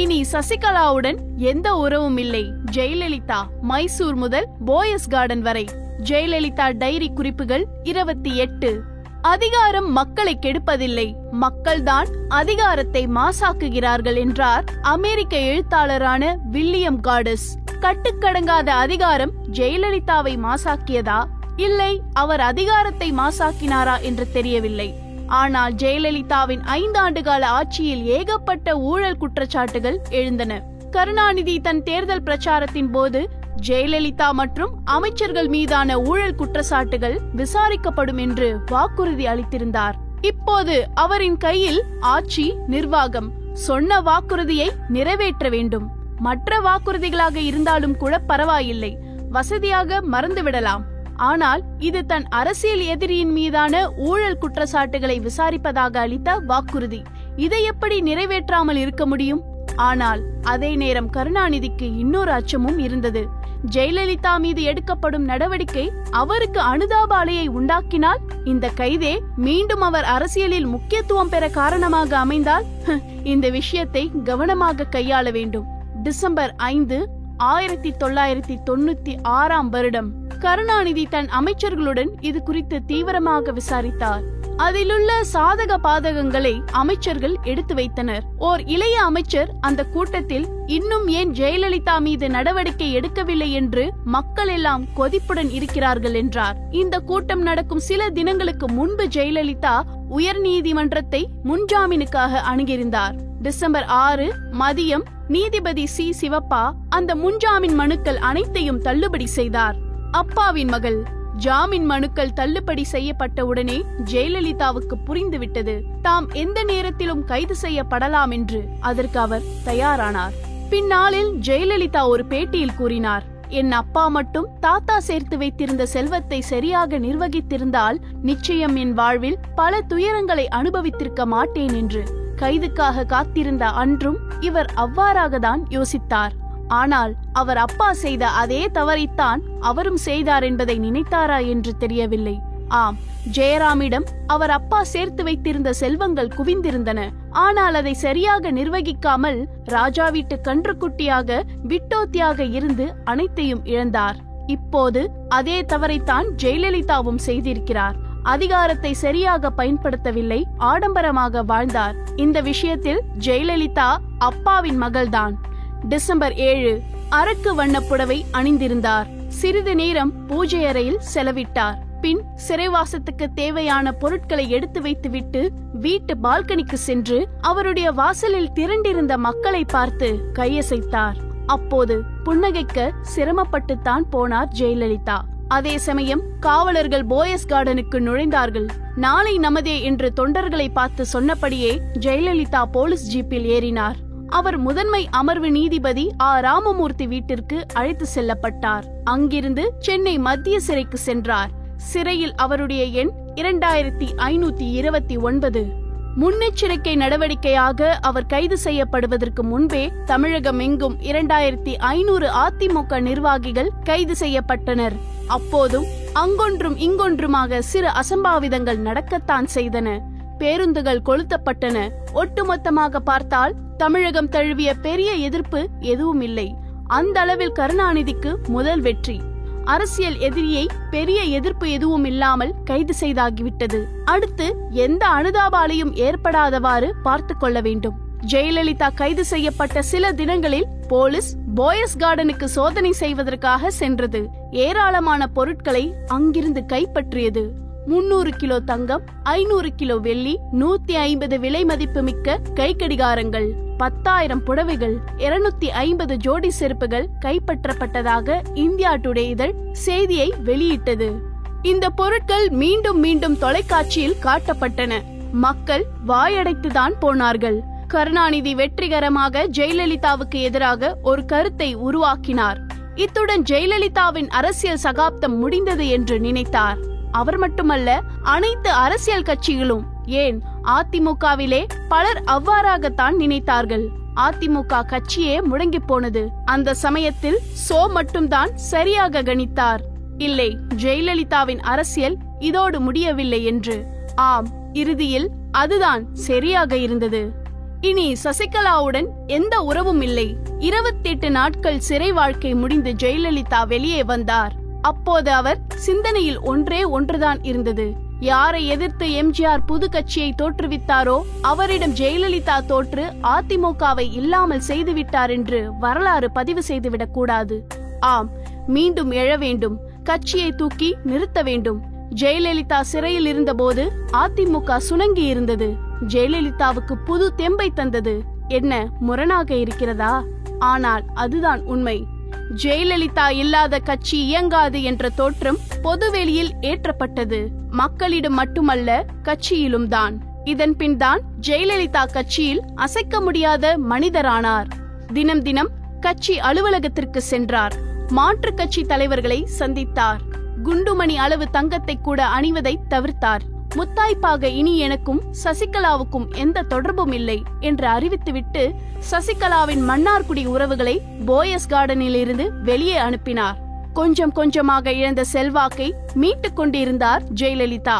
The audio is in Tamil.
இனி சசிகலாவுடன் எந்த உறவும் இல்லை. ஜெயலலிதா மைசூர் முதல் போயஸ் கார்டன் வரை. ஜெயலலிதா டைரி குறிப்புகள் இருபத்தி எட்டு. அதிகாரம் மக்களை கெடுப்பதில்லை. மக்கள்தான் அதிகாரத்தை மாசாக்குகிறார்கள் என்றார் அமெரிக்க எழுத்தாளரான வில்லியம் கார்டஸ். கட்டுக்கடங்காத அதிகாரம் ஜெயலலிதாவை மாசாக்கியதா? இல்லை அவர் அதிகாரத்தை மாசாக்கினாரா என்று தெரியவில்லை. ஆனால் ஜெயலலிதாவின் ஐந்தாண்டு கால ஆட்சியில் ஏகப்பட்ட ஊழல் குற்றச்சாட்டுகள் எழுந்தன. கருணாநிதி தன் தேர்தல் பிரச்சாரத்தின் போது ஜெயலலிதா மற்றும் அமைச்சர்கள் மீதான ஊழல் குற்றச்சாட்டுகள் விசாரிக்கப்படும் என்று வாக்குறுதி அளித்திருந்தார். இப்போது அவரின் கையில் ஆட்சி நிர்வாகம். சொன்ன வாக்குறுதியை நிறைவேற்ற வேண்டும். மற்ற வாக்குறுதிகளாக இருந்தாலும் கூட பரவாயில்லை. வசதியாக மறந்துவிடலாம். ஆனால் இது தன் அரசியல் எதிரியின் மீதான ஊழல் குற்றச்சாட்டுகளை விசாரிப்பதாக அளித்த வாக்குறுதி. இதை எப்படி நிறைவேற்றாமல் இருக்க முடியும்? ஆனால் அதே நேரம் கருணாநிதிக்கு இன்னொரு அச்சமும் இருந்தது. ஜெயலலிதா மீது எடுக்கப்படும் நடவடிக்கை அவருக்கு அனுதாப அலையை உண்டாக்கினால் இந்த கைதே மீண்டும் அவர் அரசியலில் முக்கியத்துவம் பெற காரணமாக அமைந்தால் இந்த விஷயத்தை கவனமாக கையாள வேண்டும். டிசம்பர் ஐந்து ஆயிரத்தி தொள்ளாயிரத்தி தொண்ணூத்தி ஆறாம் வருடம். கருணாநிதி தன் அமைச்சர்களுடன் இது குறித்து தீவிரமாக விசாரித்தார். அதிலுள்ள சாதக பாதகங்களை அமைச்சர்கள் எடுத்து வைத்தனர். ஓர் இளைய அமைச்சர் அந்த கூட்டத்தில் இன்னும் ஏன் ஜெயலலிதா மீது நடவடிக்கை எடுக்கவில்லை என்று மக்கள் எல்லாம் கொதிப்புடன் இருக்கிறார்கள் என்றார். இந்த கூட்டம் நடக்கும் சில தினங்களுக்கு முன்பு ஜெயலலிதா உயர் நீதிமன்றத்தை முன்ஜாமீனுக்காக அணுகியிருந்தார். டிசம்பர் ஆறு மதியம் நீதிபதி சி. சிவப்பா அந்த முன்ஜாமீன் மனுக்கள் அனைத்தையும் தள்ளுபடி செய்தார். அப்பாவின் மகள் ஜாமீன் மனுக்கள் தள்ளுபடி செய்யப்பட்டவுடனே ஜெயலலிதாவுக்கு புரிந்துவிட்டது. தாம் எந்த நேரத்திலும் கைது செய்யப்படலாம் என்று அதற்கு அவர் தயாரானார். பின்னாளில் ஜெயலலிதா ஒரு பேட்டியில் கூறினார் என் அப்பா மட்டும் தாத்தா சேர்த்து வைத்திருந்த செல்வத்தை சரியாக நிர்வகித்திருந்தால் நிச்சயம் என் வாழ்வில் பல துயரங்களை அனுபவித்திருக்க மாட்டேன் என்று கைதுக்காக காத்திருந்த அன்றும் இவர் அவ்வாறாகத்தான் யோசித்தார். ஆனால் அவர் அப்பா செய்த அதே தவறைத்தான் அவரும் செய்தார் என்பதை நினைத்தாரா என்று தெரியவில்லை. ஆம் ஜெயராமிடம் அவர் அப்பா சேர்த்து வைத்திருந்த செல்வங்கள் குவிந்திருந்தன. ஆனால் அதை சரியாக நிர்வகிக்காமல் ராஜா வீட்டு கன்றுக்குட்டியாக விட்டோத்தியாக இருந்து அனைத்தையும் இழந்தார். இப்போது அதே தவறைத்தான் ஜெயலலிதாவும் செய்திருக்கிறார். அதிகாரத்தை சரியாக பயன்படுத்தவில்லை ஆடம்பரமாக வாழ்ந்தார். இந்த விஷயத்தில் ஜெயலலிதா அப்பாவின் மகள்தான். டிசம்பர் ஏழு அரக்கு வண்ணப்புடவை புடவை அணிந்திருந்தார். சிறிது நேரம் பூஜை அறையில் செலவிட்டார். பின் சிறைவாசத்துக்கு தேவையான பொருட்களை எடுத்து வைத்துவிட்டு வீட்டு பால்கனிக்கு சென்று அவருடைய வாசலில் திரண்டிருந்த மக்களை பார்த்து கையசைத்தார். அப்போது புன்னகைக்க சிரமப்பட்டுத்தான் போனார் ஜெயலலிதா. அதே சமயம் காவலர்கள் போயஸ் கார்டனுக்கு நுழைந்தார்கள். நாளை நமதே என்று தொண்டர்களை பார்த்து சொன்னபடியே ஜெயலலிதா போலீஸ் ஜீப்பில் ஏறினார். அவர் முதன்மை அமர்வு நீதிபதி ஆ. ராமமூர்த்தி வீட்டிற்கு அழைத்து செல்லப்பட்டார். அங்கிருந்து சென்னை மத்திய சிறைக்கு சென்றார். சிறையில் அவருடைய எண் இரண்டாயிரத்தி ஐநூத்தி இருபத்தி ஒன்பது. முன்னெச்சரிக்கை நடவடிக்கையாக அவர் கைது செய்யப்படுவதற்கு முன்பே தமிழகம் எங்கும் இரண்டாயிரத்தி ஐநூறு அதிமுக நிர்வாகிகள் கைது செய்யப்பட்டனர். அப்போதும் அங்கொன்றும் இங்கொன்றுமாக சிறு அசம்பாவிதங்கள் நடக்கத்தான் செய்தன. பேருந்துகள் கொளுத்தப்பட்டன. ஒட்டுமொத்தமாக பார்த்தால் தமிழகம் தழுவிய பெரிய எதிர்ப்பு எதுவும் இல்லை. அந்த அளவில் கருணாநிதிக்கு முதல் வெற்றி. அரசியல் எதிரியை பெரிய எதிர்ப்பு எதுவும் இல்லாமல் கைது செய்தாகிவிட்டது. அடுத்து எந்த அனுதாபாலையும் ஏற்படாதவாறு பார்த்து கொள்ள வேண்டும். ஜெயலலிதா கைது செய்யப்பட்ட சில தினங்களில் போலீஸ் போயஸ் கார்டனுக்கு சோதனை செய்வதற்காக சென்றது. ஏராளமான பொருட்களை அங்கிருந்து கைப்பற்றியது. முன்னூறு கிலோ தங்கம் ஐநூறு கிலோ வெள்ளி நூத்தி ஐம்பது விலை மதிப்பு மிக்க கை கடிகாரங்கள் பத்தாயிரம் புடவைகள் இருநூத்தி ஐம்பது ஜோடி செருப்புகள் கைப்பற்றப்பட்டதாக இந்தியா டுடே இதழ் செய்தியை வெளியிட்டது. இந்த பொருட்கள் மீண்டும் மீண்டும் தொலைக்காட்சியில் காட்டப்பட்டன. மக்கள் வாயடைத்துதான் போனார்கள். கருணாநிதி வெற்றிகரமாக ஜெயலலிதாவுக்கு எதிராக ஒரு கருத்தை உருவாக்கினார். இத்துடன் ஜெயலலிதாவின் அரசியல் சகாப்தம் முடிந்தது என்று நினைத்தார். அவர் மட்டுமல்ல அனைத்து அரசியல் கட்சிகளும் ஏன் அதிமுகவிலே பலர் அவ்வாறாகத்தான் நினைத்தார்கள். அதிமுக கட்சியே முடங்கி போனது. அந்த சமயத்தில் சோ மட்டும்தான் சரியாக கணித்தார். இல்லை ஜெயலலிதாவின் அரசியல் இதோடு முடியவில்லை என்று. ஆம் இறுதியில் அதுதான் சரியாக இருந்தது. இனி சசிகலாவுடன் எந்த உறவும் இல்லை. இருபத்தெட்டு நாட்கள் சிறை வாழ்க்கை முடிந்து ஜெயலலிதா வெளியே வந்தார். அப்போது அவர் சிந்தனையில் ஒன்றே ஒன்றுதான் இருந்தது. யாரை எதிர்த்து எம்ஜிஆர் புது கட்சியை தோற்றுவித்தாரோ அவரிடம் ஜெயலலிதா தோற்று அதிமுகவை இல்லாமல் செய்துவிட்டார் என்று வரலாறு பதிவு செய்துவிடக் கூடாது. ஆம் மீண்டும் எழ வேண்டும் கட்சியை தூக்கி நிறுத்த வேண்டும். ஜெயலலிதா சிறையில் இருந்தபோது அதிமுக சுணங்கி இருந்தது. ஜெயலலிதாவுக்கு புது தெம்பை தந்தது. என்ன முரணாக இருக்கிறதா? ஆனால் அதுதான் உண்மை. ஜெயலலிதா இல்லாத கட்சி இயங்காது என்ற தோற்றம் பொதுவெளியில் ஏற்றப்பட்டது. மக்களிடம் மட்டுமல்ல கட்சியிலும் தான் இதன் பின் தான் ஜெயலலிதா கட்சியில் அசைக்க முடியாத மனிதரானார். தினம் தினம் கட்சி அலுவலகத்திற்கு சென்றார். மாற்றுக் கட்சி தலைவர்களை சந்தித்தார். குண்டுமணி அளவு தங்கத்தை கூட அணிவதை தவிர்த்தார். முத்தாய்ப்பாக இனி எனக்கும் சசிகலாவுக்கும் எந்த தொடர்பும் இல்லை என்று அறிவித்துவிட்டு சசிகலாவின் மன்னார்குடி உறவுகளை போயஸ் கார்டனில் இருந்து வெளியே அனுப்பினார். கொஞ்சம் கொஞ்சமாக இழந்த செல்வாக்கை மீட்டுக் கொண்டிருந்தார் ஜெயலலிதா.